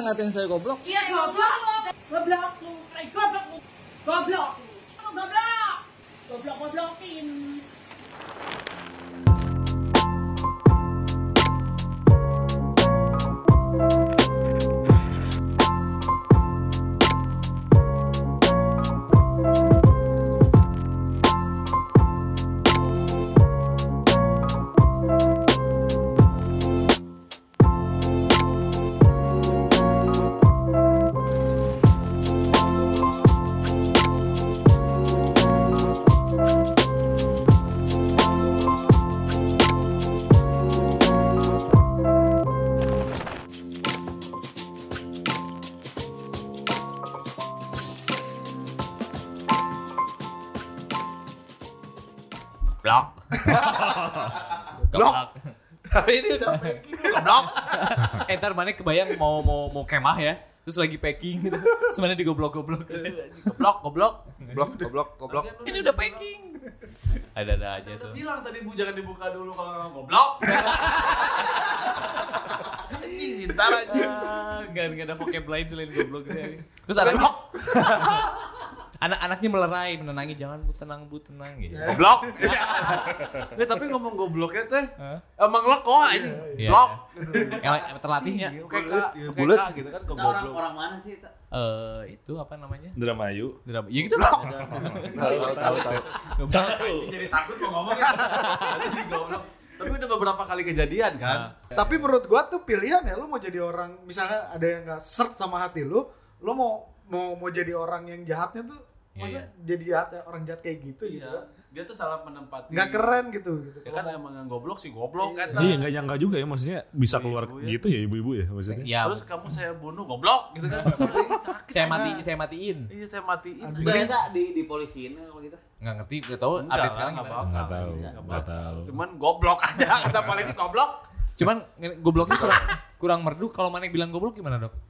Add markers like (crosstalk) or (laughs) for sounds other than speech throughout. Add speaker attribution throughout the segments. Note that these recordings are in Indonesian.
Speaker 1: Anda ngatain saya goblok?
Speaker 2: Iya goblok. Goblok lu. Eh, goblok lu. Goblok. Lu Goblok. Goblok
Speaker 3: Blok.
Speaker 4: Blok.
Speaker 1: Tapi ini udah packing.
Speaker 3: Blok. eh ntar mana kebayang mau mau mau kemah ya. Terus lagi packing gitu. Mana digoblok-goblok.
Speaker 4: Goblok, goblok. Goblok, goblok, goblok.
Speaker 3: Ini udah packing. Ada-ada aja tuh.
Speaker 4: Bilang tadi Bu jangan dibuka dulu kalau nggak goblok. Anjing, pintar aja.
Speaker 3: Ah, Gak, gak ada vocab lain selain goblok sih. Terus anaknya (laughs) anak-anaknya melerai, menenangi jangan bu tenang bu tenang gitu. (laughs)
Speaker 4: Goblok. (laughs) Nggak, tapi ngomong gobloknya teh. Emang lo kok aja.
Speaker 3: Iya.
Speaker 4: Blok. (laughs)
Speaker 3: Terlatihnya.
Speaker 1: Bulet.
Speaker 4: Oke, Kak, gitu kan
Speaker 5: Kita orang
Speaker 4: goblok.
Speaker 5: orang mana sih?
Speaker 3: Eh itu apa namanya?
Speaker 6: Dramayu.
Speaker 3: Drama. Ya gitu.
Speaker 1: Tahu, tahu, tahu.
Speaker 4: Jadi takut mau ngomong ya. Jadi goblok. Tapi udah beberapa kali kejadian kan.
Speaker 7: Tapi menurut gua tuh pilihan ya, lu mau jadi orang, misalnya ada yang nggak serp sama hati lu, lu mau mau mau jadi orang yang jahatnya tuh,
Speaker 3: Iya,
Speaker 7: masa
Speaker 3: iya.
Speaker 7: jadi jahat ya, orang jahat kayak gitu gitu.
Speaker 4: Iya. Dia tuh salah menempati.
Speaker 7: Nggak keren gitu gitu.
Speaker 4: Ya kan emang yang goblok sih goblok kan.
Speaker 6: Iya nggak nyangka juga ya maksudnya bisa keluar
Speaker 4: Ibu-ibu ya.
Speaker 6: gitu ya ibu-ibu ya maksudnya.
Speaker 3: Ya.
Speaker 4: Terus kamu saya bunuh goblok gitu kan. (laughs) Sakit
Speaker 3: saya mati saya matiin.
Speaker 4: Iya saya matiin.
Speaker 5: Ya tak di di polisiin kalau gitu.
Speaker 3: Nggak ngerti, nggak tahu
Speaker 4: Enggak
Speaker 3: update
Speaker 4: lah,
Speaker 3: sekarang
Speaker 4: nggak.
Speaker 6: Nggak tahu,
Speaker 4: Bisa,
Speaker 6: nggak
Speaker 4: bakal.
Speaker 6: tahu.
Speaker 4: Cuman goblok aja kata polisi goblok.
Speaker 3: Cuman gobloknya kurang kurang merdu kalau mana yang bilang goblok gimana, Dok?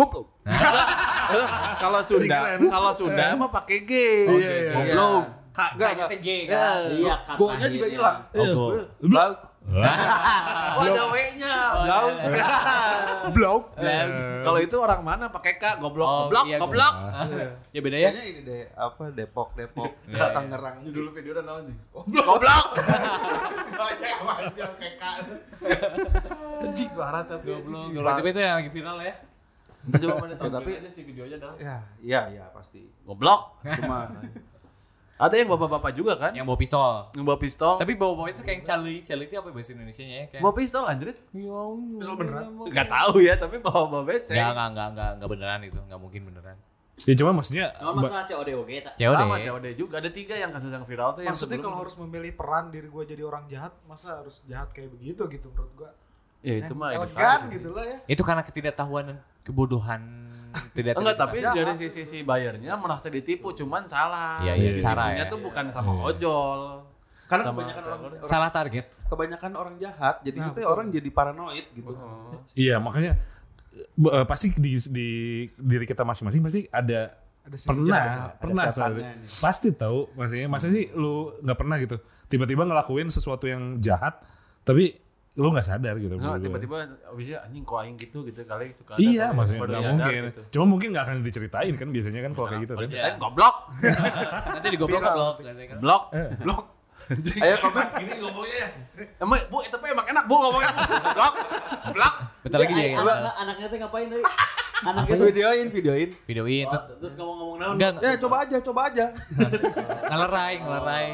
Speaker 1: Goblok. (laughs)
Speaker 4: Kalau Sunda, kalau Sunda mah pakai G.
Speaker 6: Oh, iya, iya.
Speaker 4: Goblok. Kak,
Speaker 1: Enggak.
Speaker 3: G kan.
Speaker 5: Iya,
Speaker 1: Go-nya juga hilang.
Speaker 6: Oh,
Speaker 1: Blok.
Speaker 4: Oh, ada W-nya. Blok.
Speaker 7: Blok.
Speaker 4: Kalau itu orang mana pakai K, goblok,
Speaker 3: Oh,
Speaker 4: goblok,
Speaker 3: iya,
Speaker 4: goblok.
Speaker 3: Ya beda ya.
Speaker 1: Kayaknya ini deh, apa Depok, Depok,
Speaker 3: Iya, iya.
Speaker 1: Tangerang.
Speaker 4: Dulu video udah naon sih? Goblok. (laughs) Banyak manjang kayak K. Anjing tapi
Speaker 3: Goblok. Goblok tapi itu yang lagi viral ya.
Speaker 4: Coba (laughs) mana
Speaker 1: Ya, tapi-
Speaker 4: aja sih videonya dah.
Speaker 1: Ya, iya, iya pasti.
Speaker 4: Goblok.
Speaker 1: Cuma (laughs)
Speaker 4: Ada yang bapak-bapak juga kan?
Speaker 3: Yang bawa pistol.
Speaker 4: Yang bawa pistol.
Speaker 3: Tapi bawa-bawa itu kayak Charlie. Charlie itu apa bahasa Indonesianya ya? Kayak
Speaker 4: bawa pistol anjrit?
Speaker 7: Pistol beneran.
Speaker 4: Enggak tahu ya, tapi bawa bawa becek.
Speaker 3: Enggak, enggak, enggak, enggak, enggak beneran itu. Enggak mungkin beneran.
Speaker 6: Ya cuma maksudnya ba-
Speaker 5: masalah COD tak?
Speaker 3: COD.
Speaker 4: Sama COD juga. Ada tiga yang kasus yang viral tuh yang
Speaker 7: Maksudnya
Speaker 4: sebelum.
Speaker 7: kalau harus memilih peran diri gua jadi orang jahat, masa harus jahat kayak begitu gitu menurut gua.
Speaker 4: Ya itu mah
Speaker 7: Elegan gitu lah ya.
Speaker 3: Itu karena ketidaktahuan dan kebodohan (laughs) tidak
Speaker 4: Enggak, tapi
Speaker 3: terima.
Speaker 4: dari sisi si bayarnya merasa ditipu, cuman salah.
Speaker 3: Iya, iya,
Speaker 6: cara
Speaker 3: ya.
Speaker 4: tuh bukan sama ojol.
Speaker 1: karena
Speaker 4: Sama
Speaker 1: kebanyakan orang, orang
Speaker 3: salah target.
Speaker 1: kebanyakan orang jahat, jadi kita orang jadi paranoid gitu.
Speaker 6: iya makanya eh, pasti di, di diri kita masing-masing pasti ada
Speaker 7: Ada
Speaker 6: pernah
Speaker 7: jahat.
Speaker 1: ada
Speaker 6: pernah salah-
Speaker 1: nih.
Speaker 6: pasti tahu maksudnya masa sih lu nggak pernah gitu tiba-tiba ngelakuin sesuatu yang jahat tapi lu nggak sadar gitu
Speaker 4: Nah, tiba-tiba abisnya anjing kok aing gitu gitu kali suka ada
Speaker 6: iya
Speaker 4: kali
Speaker 6: maksudnya nggak mungkin
Speaker 4: gitu.
Speaker 6: cuma mungkin nggak akan diceritain kan biasanya kan kalau kayak gitu kan
Speaker 4: Ceritain goblok. (laughs)
Speaker 3: Nanti digoblok goblok.
Speaker 4: Blok.
Speaker 1: Blok. (laughs) Ayo komen.
Speaker 4: Gini ngomongnya ya. Emang Bu, itu tapi emang enak Bu ngomongnya. Blok. Blok.
Speaker 3: Bentar lagi
Speaker 5: Eh,
Speaker 3: ya.
Speaker 5: anak, anak, anaknya tuh ngapain tadi? Anaknya tuh
Speaker 1: Videoin, videoin.
Speaker 3: Videoin terus
Speaker 5: terus, terus ngomong-ngomong naon?
Speaker 3: enggak
Speaker 1: Ya coba aja, coba aja. (laughs)
Speaker 3: ngelerai, ngelerai.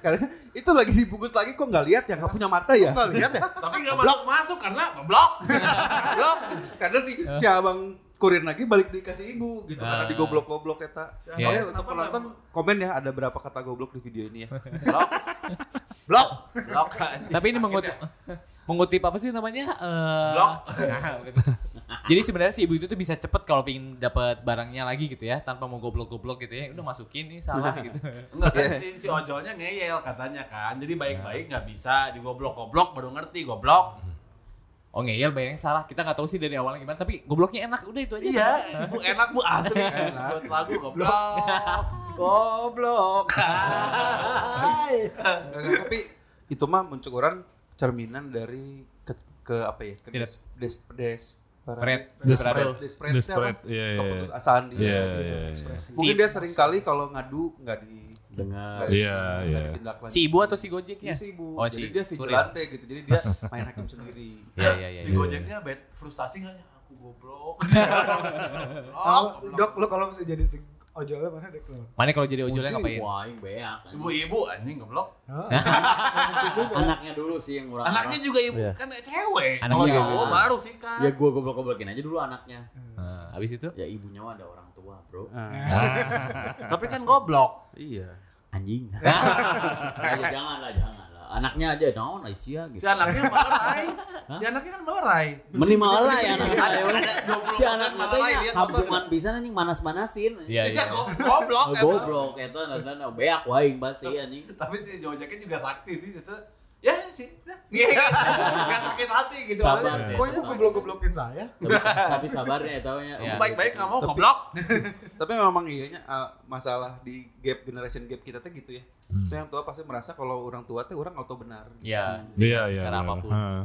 Speaker 1: Karena itu lagi dibungkus lagi kok nggak lihat ya, nggak punya mata ya.
Speaker 7: Nggak lihat ya?
Speaker 4: Tapi enggak masuk masuk karena goblok. (laughs)
Speaker 1: Blok. Karena si si abang kurir lagi balik dikasih ibu gitu karena
Speaker 3: Ah.
Speaker 1: digoblok-goblok eta.
Speaker 3: Iya.
Speaker 1: Oke, untuk penonton komen ya ada berapa kata goblok di video ini ya. (laughs)
Speaker 4: Blok.
Speaker 1: Blok.
Speaker 4: Blok.
Speaker 3: Tapi ini mengutip mengutip apa sih namanya? Eh,
Speaker 4: Blok.
Speaker 3: Jadi sebenarnya si ibu itu tuh bisa cepet kalau pengen dapat barangnya lagi gitu ya, tanpa mau goblok-goblok gitu ya. Udah masukin nih salah (laughs) gitu.
Speaker 4: Enggak kan si, si ojolnya ngeyel katanya kan. Jadi baik-baik nggak bisa digoblok-goblok baru ngerti goblok.
Speaker 3: Oh ngeyel bayarnya salah. Kita nggak tahu sih dari awalnya gimana, tapi gobloknya enak. Udah itu aja.
Speaker 4: Iya, Bu enak Bu asli. Buat lagu goblok. Goblok. (laughs)
Speaker 1: Tapi itu mah mencukuran cerminan dari ke, ke apa ya? Ke des, des, des-
Speaker 3: Spread.
Speaker 6: Desperate.
Speaker 1: Desperate.
Speaker 6: Desperate,
Speaker 1: apa?
Speaker 6: iya, iya.
Speaker 1: Keputusasaan dia.
Speaker 6: Iya, iya, iya.
Speaker 1: Mungkin dia sering kali kalau ngadu nggak di
Speaker 5: Dengar.
Speaker 1: nggak
Speaker 6: Iya, iya.
Speaker 3: Si ibu atau si Gojek
Speaker 1: Iya
Speaker 3: ya?
Speaker 1: si ibu.
Speaker 3: Oh,
Speaker 1: Jadi
Speaker 3: si
Speaker 1: dia
Speaker 3: kurir.
Speaker 1: vigilante gitu. Jadi dia main hakim sendiri.
Speaker 3: Iya iya iya.
Speaker 4: Si
Speaker 3: iya.
Speaker 4: Gojeknya bad frustasi nggak ya? Aku goblok. (laughs)
Speaker 7: Oh, dok lu kalau bisa jadi si ojolnya mana dek lu?
Speaker 3: Mana kalau jadi ojolnya ngapain?
Speaker 5: Wah, yang beak.
Speaker 4: Ibu-ibu anjing goblok. (laughs)
Speaker 5: Anaknya dulu sih yang murah.
Speaker 4: Anaknya juga ibu
Speaker 1: Iya.
Speaker 4: kan cewek.
Speaker 3: Anaknya
Speaker 4: Kalau
Speaker 3: juga.
Speaker 4: cowok baru sih kan.
Speaker 5: Ya gua goblok-goblokin aja dulu anaknya.
Speaker 3: Nah, habis itu
Speaker 5: Ya ibunya mah ada orang tua, Bro.
Speaker 4: Tapi kan goblok.
Speaker 1: Iya.
Speaker 5: Anjing. (laughs) ya, jangan lah, jangan. Anaknya aja naon Aisyah
Speaker 4: Si
Speaker 5: gitu.
Speaker 4: anaknya melerai. Si anaknya kan melerai.
Speaker 5: Minimal lah ya anaknya. (laughs)
Speaker 4: Ada-
Speaker 5: ya.
Speaker 4: ada 20%
Speaker 5: Si
Speaker 4: melerai,
Speaker 5: nya
Speaker 4: lihat
Speaker 5: kampungan bisa anjing manas-manasin.
Speaker 3: Iya iya.
Speaker 4: Iya go- goblok.
Speaker 5: Oh, goblok eta dan beak waing pasti anjing.
Speaker 4: Tapi si Gojeknya juga sakti sih itu. Ya sih, udah. (laughs) Iya, Gak sakit hati gitu.
Speaker 5: Sabar.
Speaker 7: Kok ibu goblok-goblokin saya?
Speaker 5: Tapi, tapi sabarnya eta nya.
Speaker 3: Ya.
Speaker 4: Sebaik-baik nggak mau goblok.
Speaker 1: Tapi memang iyanya uh, masalah di gap generation gap kita tuh gitu ya.
Speaker 6: Hmm.
Speaker 1: Tuh yang tua pasti merasa kalau orang tua tuh orang auto benar.
Speaker 3: Iya.
Speaker 6: Iya, iya.
Speaker 3: Cara
Speaker 6: benar.
Speaker 3: apa pun.
Speaker 6: Heeh.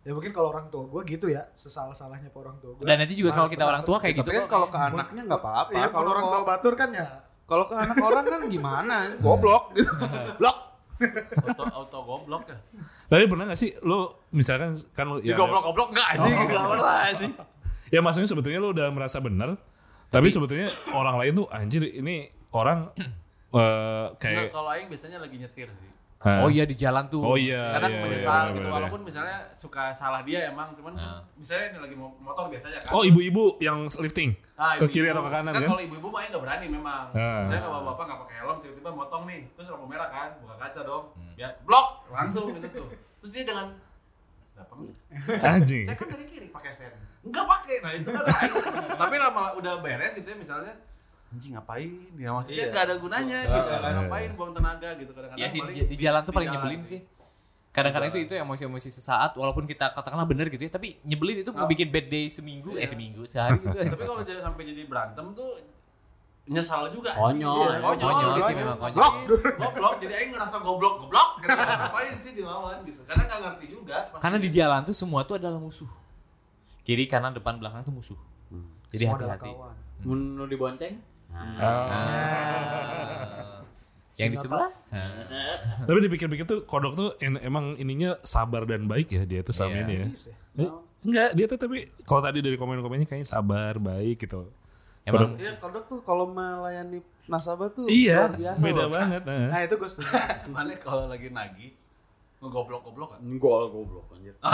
Speaker 7: Ya mungkin kalau orang tua gue gitu ya, sesalah-salahnya ke orang tua gue.
Speaker 3: Dan nanti juga kalau kita orang tua kayak gitu.
Speaker 1: Tapi kan kalau ke anaknya nggak apa-apa.
Speaker 7: Iya, kalau orang tua batur kan ya
Speaker 1: kalau ke anak orang kan gimana? (laughs) Goblok gitu.
Speaker 4: Auto auto goblok ya.
Speaker 6: Tapi pernah gak sih lu misalkan kan lu
Speaker 4: Di goblok-goblok enggak anjing, enggak pernah anjing.
Speaker 6: Ya maksudnya sebetulnya lu udah merasa benar, tapi sebetulnya orang lain tuh anjir ini orang eh,
Speaker 4: Nah,
Speaker 6: kayak
Speaker 4: kalau aing biasanya lagi nyetir sih.
Speaker 6: Hah?
Speaker 3: Oh iya di jalan tuh.
Speaker 6: Oh iya.
Speaker 4: Kadang
Speaker 6: iya,
Speaker 4: menyesal
Speaker 6: iya,
Speaker 4: gitu
Speaker 6: benar-benar.
Speaker 4: walaupun misalnya suka salah dia emang cuman kan
Speaker 3: Ah.
Speaker 4: misalnya ini lagi mo- motor biasanya kan.
Speaker 6: Oh ibu-ibu yang lifting
Speaker 4: Ah,
Speaker 6: ke kiri atau ke kanan kan?
Speaker 4: kalau ibu-ibu mah nggak berani memang.
Speaker 6: Ah.
Speaker 4: Saya kalau bapak nggak pakai helm tiba-tiba motong nih, terus lampu merah kan, buka kaca dong,
Speaker 6: Hmm.
Speaker 4: ya blok langsung gitu tuh. Terus dia dengan?
Speaker 6: Anjing.
Speaker 4: Saya kan dari kiri pakai sen. Enggak pakai. Nah, itu kan (laughs) tapi lama udah beres gitu ya misalnya anjing ngapain? Ya maksudnya
Speaker 1: Iya.
Speaker 4: nggak ada gunanya gitu.
Speaker 6: iya.
Speaker 4: Ngapain buang tenaga gitu kadang-kadang.
Speaker 3: Iya sih
Speaker 4: paling
Speaker 3: di, di jalan tuh paling nyebelin sih. Kadang-kadang itu itu emosi-emosi sesaat walaupun kita katakanlah bener gitu ya, tapi nyebelin itu
Speaker 4: Oh.
Speaker 3: bikin bad day seminggu, eh seminggu, sehari gitu. (laughs)
Speaker 4: Tapi kalau jadi sampai jadi berantem tuh nyesal juga.
Speaker 5: Konyol.
Speaker 4: Iya, konyol,
Speaker 3: Konyol sih
Speaker 4: konyol.
Speaker 3: memang konyol.
Speaker 4: Goblok, goblok. Jadi aing ngerasa goblok, goblok. Gitu. Ngapain sih dilawan gitu? Karena nggak ngerti juga. pasti.
Speaker 3: Karena di jalan tuh semua tuh adalah musuh. Kiri, kanan, depan, belakang tuh musuh. Jadi
Speaker 7: semua adalah
Speaker 3: hati-hati.
Speaker 5: Nu dibonceng?
Speaker 3: Yang di sebelah? (laughs)
Speaker 6: Tapi dipikir-pikir tuh kodok tuh en- emang ininya sabar dan baik ya dia tuh selama
Speaker 3: Iya.
Speaker 6: ini ya.
Speaker 7: Bisa.
Speaker 6: Eh, Enggak, dia tuh tapi kalau tadi dari komen-komennya kayaknya sabar, baik gitu.
Speaker 3: Emang
Speaker 1: Iya, kodok tuh kalau melayani nasabah tuh
Speaker 6: Iya,
Speaker 1: luar biasa
Speaker 6: beda
Speaker 1: loh.
Speaker 6: banget. nah.
Speaker 7: Nah itu gue setuju.
Speaker 4: Mana kalau lagi nagih ngegoblok-goblok kan?
Speaker 5: Gol goblok anjir. (laughs)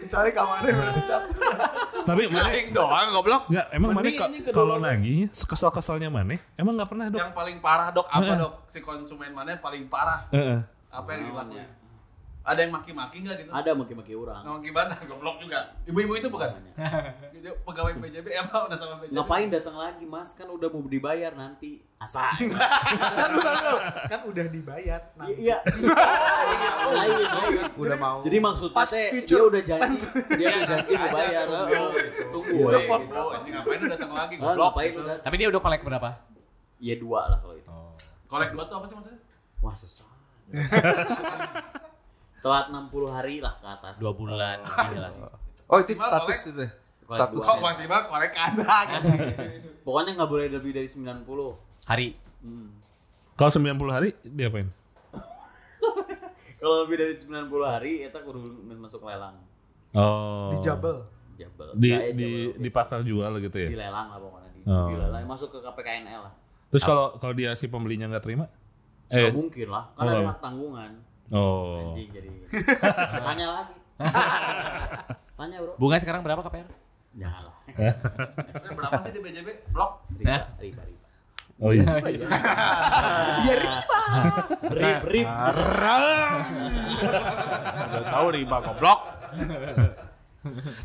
Speaker 7: Kecuali kamarnya berarti cat.
Speaker 6: Tapi mana
Speaker 4: doang goblok.
Speaker 6: enggak emang mana kalau nagih kesel-keselnya mana? Emang enggak pernah, Dok?
Speaker 4: Yang paling parah dok apa dok? Si konsumen mana yang paling parah?
Speaker 6: Heeh.
Speaker 4: Apa yang dilakuin? Ada yang maki-maki nggak gitu?
Speaker 5: Ada maki-maki orang.
Speaker 4: Ngomong gimana? Goblok juga. Ibu-ibu itu bukan? (laughs) Pegawai PJB emang udah sama PJB.
Speaker 5: Ngapain datang lagi mas? Kan udah mau dibayar nanti. Asa. (laughs)
Speaker 7: kan udah dibayar. Nah,
Speaker 5: Iya. Lain, (laughs) lain.
Speaker 1: Udah mau.
Speaker 5: Jadi maksudnya
Speaker 7: Pas
Speaker 5: dia udah janji, dia udah janji mau bayar.
Speaker 4: Tunggu,
Speaker 5: oh.
Speaker 4: gitu. Udah ngapain lu datang lagi
Speaker 5: Ah,
Speaker 4: goblok?
Speaker 5: ngapain
Speaker 4: gitu.
Speaker 5: udah?
Speaker 3: tapi dia udah kolek berapa?
Speaker 5: Ya dua lah kalau itu.
Speaker 4: Kolek dua tuh apa sih maksudnya?
Speaker 5: Wah susah. Telat 60 hari lah ke atas.
Speaker 3: Dua bulan, sih.
Speaker 1: Oh, itu
Speaker 4: Maksimal
Speaker 1: status
Speaker 4: kolek.
Speaker 1: itu. ya?
Speaker 5: Kolek
Speaker 1: Status.
Speaker 4: Kok masih bang kolek ada. (laughs)
Speaker 5: Pokoknya nggak boleh lebih dari 90.
Speaker 3: Hari.
Speaker 5: Hmm.
Speaker 6: Kalau 90 hari diapain? (laughs)
Speaker 5: Kalau lebih dari 90 hari, itu kudu masuk lelang.
Speaker 6: Oh.
Speaker 7: di Jabel.
Speaker 5: Jabel.
Speaker 6: Di
Speaker 5: Kayak
Speaker 6: di
Speaker 5: jabel biasa.
Speaker 6: dipakar jual gitu ya.
Speaker 5: Dilelang lah pokoknya. Di,
Speaker 6: Oh.
Speaker 5: dilelang. Masuk ke KPKNL lah.
Speaker 6: Terus kalau kalau dia si pembelinya nggak terima?
Speaker 5: Nggak
Speaker 6: Eh.
Speaker 5: mungkin lah. Kan
Speaker 6: Oh.
Speaker 5: ada hak tanggungan.
Speaker 6: Oh.
Speaker 5: Anjing jadi. (laughs) Tanya lagi. (laughs) Tanya bro.
Speaker 3: Bunga sekarang berapa KPR?
Speaker 5: Jangan lah. (laughs)
Speaker 4: Berapa sih di BJB? Blok?
Speaker 5: Riba, riba, riba.
Speaker 6: Oh iya.
Speaker 7: Iya riba.
Speaker 5: Rib, rib.
Speaker 4: Udah tahu riba goblok.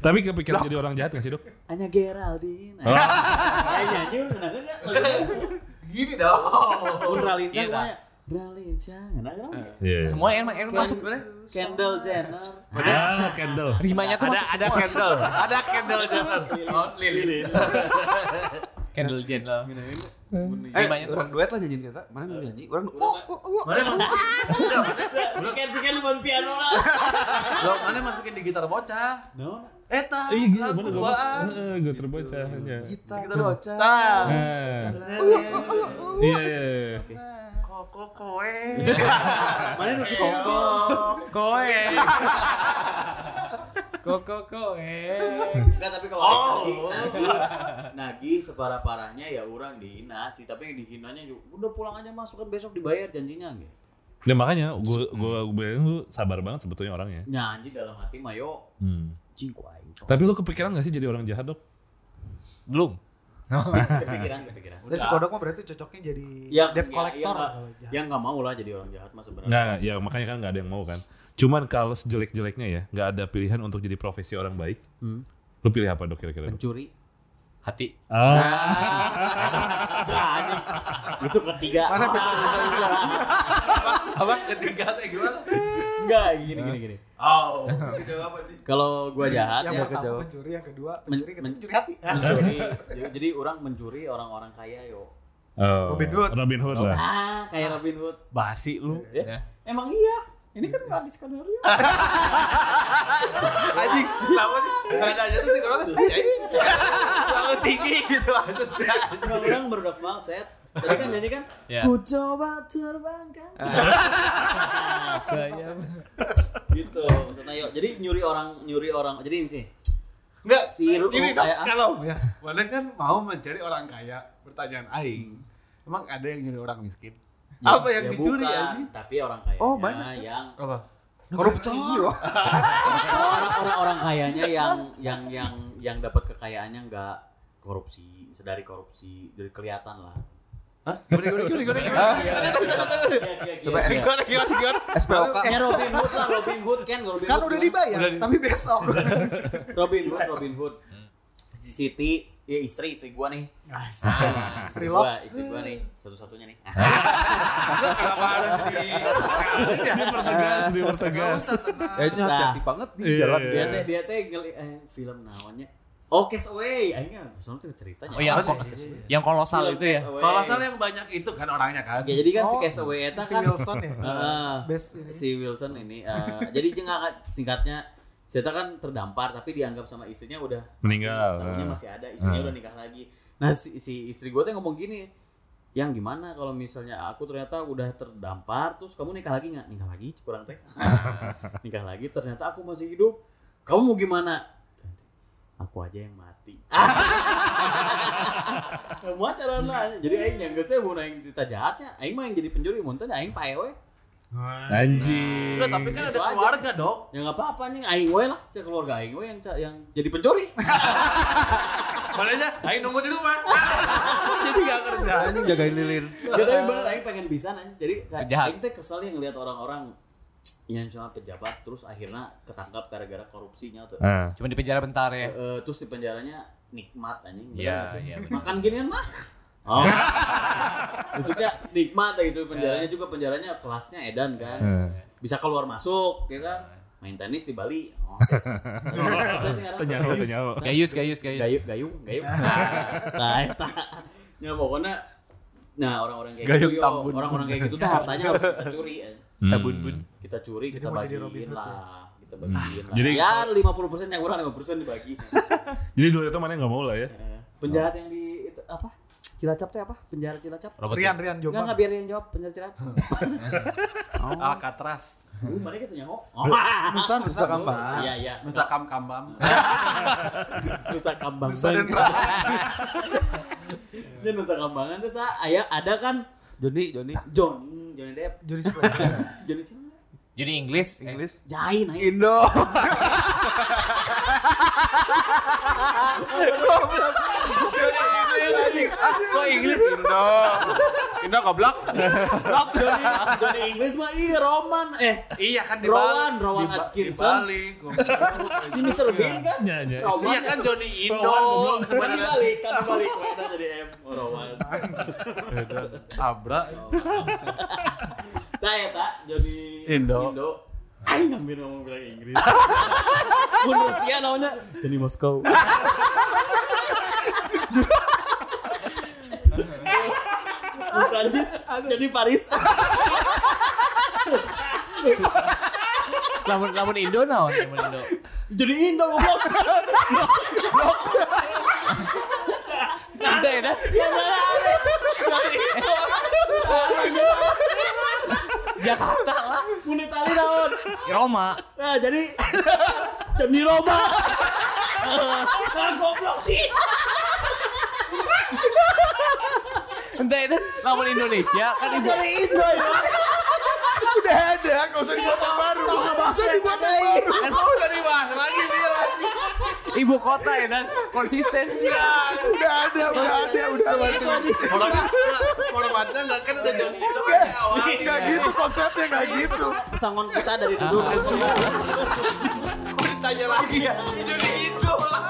Speaker 6: Tapi kepikiran jadi orang jahat gak sih, Dok?
Speaker 5: Hanya Geraldine.
Speaker 6: Oh.
Speaker 5: Kayak nyanyi lu ngenangin gak?
Speaker 4: Gini dong.
Speaker 5: Pun Ralinsa
Speaker 3: Iya,
Speaker 5: semuanya. Ralinsa, ngenangin gak?
Speaker 6: Iya.
Speaker 3: Semua emang emang masuk.
Speaker 5: Kendall Jenner.
Speaker 6: Ah, Kendall.
Speaker 3: Rimanya tuh
Speaker 4: Ada
Speaker 3: masuk
Speaker 4: ada
Speaker 3: semua.
Speaker 4: candle, (laughs) ada candle Jenner. Oh, lilin.
Speaker 3: Kendall Jenner.
Speaker 1: Eh, orang duet lah nyanyiin kita. Mana yang nyanyi? Orang oh, oh, oh.
Speaker 5: Mana masuk? (laughs) Udah kan sih kan main piano lah. (laughs)
Speaker 4: Lo mana masukin di gitar bocah?
Speaker 5: No.
Speaker 4: Eta,
Speaker 6: Iya, gitu. Mana gue
Speaker 4: laguan.
Speaker 6: gue terbocah hanya.
Speaker 1: Kita
Speaker 4: Gitar bocah.
Speaker 6: Nah. Iya, iya, iya.
Speaker 4: Koko kowe. (laughs)
Speaker 5: Mana nuki koko?
Speaker 3: Koe. (laughs) Koko koe.
Speaker 5: Enggak tapi kalau nagi, nagi, nagi separah-parahnya ya orang dihina sih, tapi yang dihinanya juga udah pulang aja masuk kan besok dibayar janjinya gitu.
Speaker 6: Ya makanya gue gue gue bilang lu sabar banget sebetulnya orangnya.
Speaker 5: Nyanyi dalam hati mayo
Speaker 6: Hmm.
Speaker 5: cingku aing.
Speaker 6: Tapi lu kepikiran gak sih jadi orang jahat dok?
Speaker 3: Belum. (laughs)
Speaker 5: kepikiran kepikiran.
Speaker 7: Dan si kodok mah berarti cocoknya jadi
Speaker 5: yang
Speaker 7: debt
Speaker 5: ya,
Speaker 7: collector.
Speaker 5: yang nggak
Speaker 7: kalau jahat.
Speaker 5: yang nggak mau lah jadi orang jahat mas sebenarnya.
Speaker 6: Nggak, ya makanya kan nggak ada yang mau kan. Cuman kalau sejelek-jeleknya ya, nggak ada pilihan untuk jadi profesi orang baik.
Speaker 5: Hmm.
Speaker 6: Lu pilih apa dok kira-kira? Dok?
Speaker 5: Pencuri.
Speaker 3: Hati.
Speaker 6: Ah,
Speaker 5: Nggak, anjing. itu ketiga.
Speaker 7: Mana (laughs) betul
Speaker 4: Apa ketiga teh gimana?
Speaker 5: Enggak, gini gini gini.
Speaker 4: Oh. (laughs)
Speaker 1: Aja.
Speaker 5: Kalau gua jahat
Speaker 7: yang
Speaker 5: ya
Speaker 7: pertama
Speaker 1: kejauh.
Speaker 7: pencuri, yang kedua
Speaker 5: Men-
Speaker 7: pencuri, ketiga
Speaker 5: men-
Speaker 7: pencuri hati.
Speaker 5: mencuri. (laughs) jadi, jadi orang mencuri orang-orang kaya yo.
Speaker 6: oh,
Speaker 7: Robin Hood.
Speaker 6: Robin Hood lah.
Speaker 5: Ah, kayak Robin Hood.
Speaker 3: Basi lu.
Speaker 5: Ya. Emang iya. Ini kan nggak di skenario. (laughs)
Speaker 4: Anjing, kenapa sih? Nadanya tuh kalau tinggi gitu.
Speaker 5: Kalau orang berudah falset. Tadi kan nyanyi kan?
Speaker 3: Ya.
Speaker 5: Ku coba terbangkan.
Speaker 3: Saya.
Speaker 5: gitu. Maksudnya yuk. Jadi nyuri orang nyuri orang. Jadi sih.
Speaker 4: Enggak,
Speaker 5: Si Ru-
Speaker 4: dong,
Speaker 5: kayak-
Speaker 4: kalau ya, mana kan mau mencari orang kaya, pertanyaan aing. Emang ada yang nyuri orang miskin? Apa yang
Speaker 5: Ya
Speaker 4: dicuri
Speaker 5: bukan? Tapi orang kaya.
Speaker 1: Oh, banyak
Speaker 5: yang
Speaker 4: Apa?
Speaker 1: Koruptor. (laughs)
Speaker 5: orang-orang orang kayanya yang yang yang yang dapat kekayaannya nggak korupsi, dari korupsi, dari kelihatan lah.
Speaker 4: Gimana gimana gimana gimana?
Speaker 1: Coba
Speaker 4: Gimana gimana gimana?
Speaker 1: SPOK.
Speaker 5: Ya Robin Hood lah, Robin Hood kan Robin
Speaker 7: Kan udah dibayar, tapi besok.
Speaker 5: Robin Hood, Robin Hood. Si Siti, ya istri istri gua nih. Ah,
Speaker 7: Sri
Speaker 5: istri gua, istri gua nih, satu-satunya nih.
Speaker 4: Kenapa harus di
Speaker 6: Dipertegas, dipertegas.
Speaker 1: Kayaknya hati-hati banget di
Speaker 6: Iya,
Speaker 1: jalan.
Speaker 6: iya.
Speaker 5: dia teh dia teh ngeli eh film naonnya. Oh, Cast Away. Aing kan tuh ceritanya.
Speaker 3: Oh yang yang kolosal
Speaker 5: Film
Speaker 3: itu ya.
Speaker 5: Away.
Speaker 4: Salah yang banyak itu kan orangnya kan.
Speaker 5: Oke, jadi kan si
Speaker 7: Oh,
Speaker 5: Cast Away eta
Speaker 7: Si
Speaker 5: kan
Speaker 7: Wilson ya. (laughs)
Speaker 5: Heeh.
Speaker 7: Best ini.
Speaker 5: si Wilson ini eh, jadi nggak singkatnya Seta kan terdampar tapi dianggap sama istrinya udah
Speaker 6: Meninggal. Ah.
Speaker 5: masih ada istrinya
Speaker 6: Ah.
Speaker 5: udah nikah lagi nah si, si istri gue tuh ngomong gini yang gimana kalau misalnya aku ternyata udah terdampar terus kamu nikah lagi nggak nikah lagi kurang teh (laughs) nikah lagi ternyata aku masih hidup kamu mau gimana aku aja yang mati (laughs) mau acara lah jadi aing yang gak saya mau aing cerita jahatnya aing mah yang jadi penjuri muntah aing paewe
Speaker 6: Anjing.
Speaker 4: Enggak, tapi kan ada
Speaker 5: Itu aja.
Speaker 4: keluarga, Dok.
Speaker 5: ya nggak apa-apa nih aing we lah saya keluarga aing we yang yang jadi pencuri (laughs)
Speaker 4: Mana aja? Aing nunggu di rumah. (laughs) Jadi enggak kerja.
Speaker 1: Ini jagain lilin.
Speaker 5: ya tapi bener aing pengen bisa nanya jadi aing teh kesel yang ngeliat orang-orang yang cuma pejabat terus akhirnya ketangkap gara-gara korupsinya tuh.
Speaker 6: Ah.
Speaker 3: Cuma di penjara bentar ya.
Speaker 5: Eh, terus di penjaranya nikmat anjing.
Speaker 3: Iya, iya,
Speaker 5: makan ginian mah. Oh. (laughs) Maksudnya nikmat ya itu penjaranya juga penjaranya kelasnya edan kan.
Speaker 6: Eh.
Speaker 5: bisa keluar masuk ya kan? Main tenis di Bali. Oh, (laughs)
Speaker 6: Tenyawa, tenyawa.
Speaker 3: Gayus, gayus, gayus.
Speaker 5: gayung gayung gayung (laughs) nah eta ya pokoknya nah orang-orang kayak
Speaker 4: Gayung
Speaker 5: gitu orang-orang kayak gitu tuh hartanya harus kita curi eh.
Speaker 6: Hmm.
Speaker 3: bun-bun.
Speaker 5: kita curi
Speaker 7: Jadi
Speaker 5: kita
Speaker 7: mau jadi Robin
Speaker 5: bagiin lah kita bagiin lah
Speaker 6: Jadi-
Speaker 5: ya 50% yang kurang 50% dibagi (laughs)
Speaker 6: Jadi dua itu mana yang nggak mau lah ya?
Speaker 5: Eh, penjahat yang di itu, apa Cilacap teh apa penjara Cilacap
Speaker 3: Robot
Speaker 7: Rian, Rian
Speaker 5: Enggak,
Speaker 7: Jombang.
Speaker 5: enggak biar yang jawab penjara Cilacap. (laughs)
Speaker 4: Alcatraz.
Speaker 5: Uh, mana kita nyaho? Oh, (laughs)
Speaker 7: Nusa, Nusa.
Speaker 1: Kambang.
Speaker 5: Iya, iya.
Speaker 4: Nusa Kam Kambang.
Speaker 5: Nusa Kambang.
Speaker 7: Nusa dan
Speaker 5: Ini Nusa Kambangan tuh sa, aya ada kan
Speaker 1: Joni, Joni.
Speaker 5: Johnny, Johnny Depp.
Speaker 7: Joni Spray.
Speaker 5: Johnny siapa? (laughs)
Speaker 3: Jadi Inggris.
Speaker 1: Inggris.
Speaker 5: Jain aja.
Speaker 1: Indo. (laughs)
Speaker 4: Kok Inggris Indo? Indo goblok.
Speaker 5: Johnny, Johnny English mah iya Roman eh
Speaker 4: Iya kan di
Speaker 5: Rowan,
Speaker 4: Bali.
Speaker 5: Rowan
Speaker 4: Di Ba-
Speaker 5: Atkinson.
Speaker 4: Di
Speaker 5: si Mr. Bean kan?
Speaker 6: Iya, iya.
Speaker 5: Roman
Speaker 4: Iya kan Johnny Indo.
Speaker 5: Kan
Speaker 4: Sebenarnya
Speaker 5: dibalik, kan dibalik. Wena jadi M. Rowan.
Speaker 4: Abra.
Speaker 5: Tak ya tak, Johnny
Speaker 4: Indo.
Speaker 5: Indo. Aing ngambil ngomong bilang Inggris. Mun Rusia namanya Johnny Moskow. (laughs) Prancis (laughs) jadi Paris. (laughs)
Speaker 3: Lamun lamun Indo naon? Lamun Indo.
Speaker 5: jadi Indo goblok. (laughs)
Speaker 3: Ente ya.
Speaker 5: Ya benar.
Speaker 3: Jakarta lah.
Speaker 5: Mun Itali naon?
Speaker 3: Roma.
Speaker 5: Nah, jadi jadi Roma. Nah, goblok sih.
Speaker 3: Ente ya. Lamun Indonesia kan ibu
Speaker 5: Jadi Indo ya.
Speaker 7: Udah ada, gak usah dibuat yang baru. Gak usah dibuat yang baru.
Speaker 4: Oh, udah dibahas lagi dia lagi.
Speaker 3: ibu kota ya dan konsistensi.
Speaker 7: Udah ada, udah ada, udah ada.
Speaker 4: Formatnya nggak kan udah Johnny Indo kan di awal.
Speaker 7: Gak gitu konsepnya, gak gitu.
Speaker 5: Pesangon kita dari dulu.
Speaker 4: Kok ditanya lagi ya? Johnny Indo lah.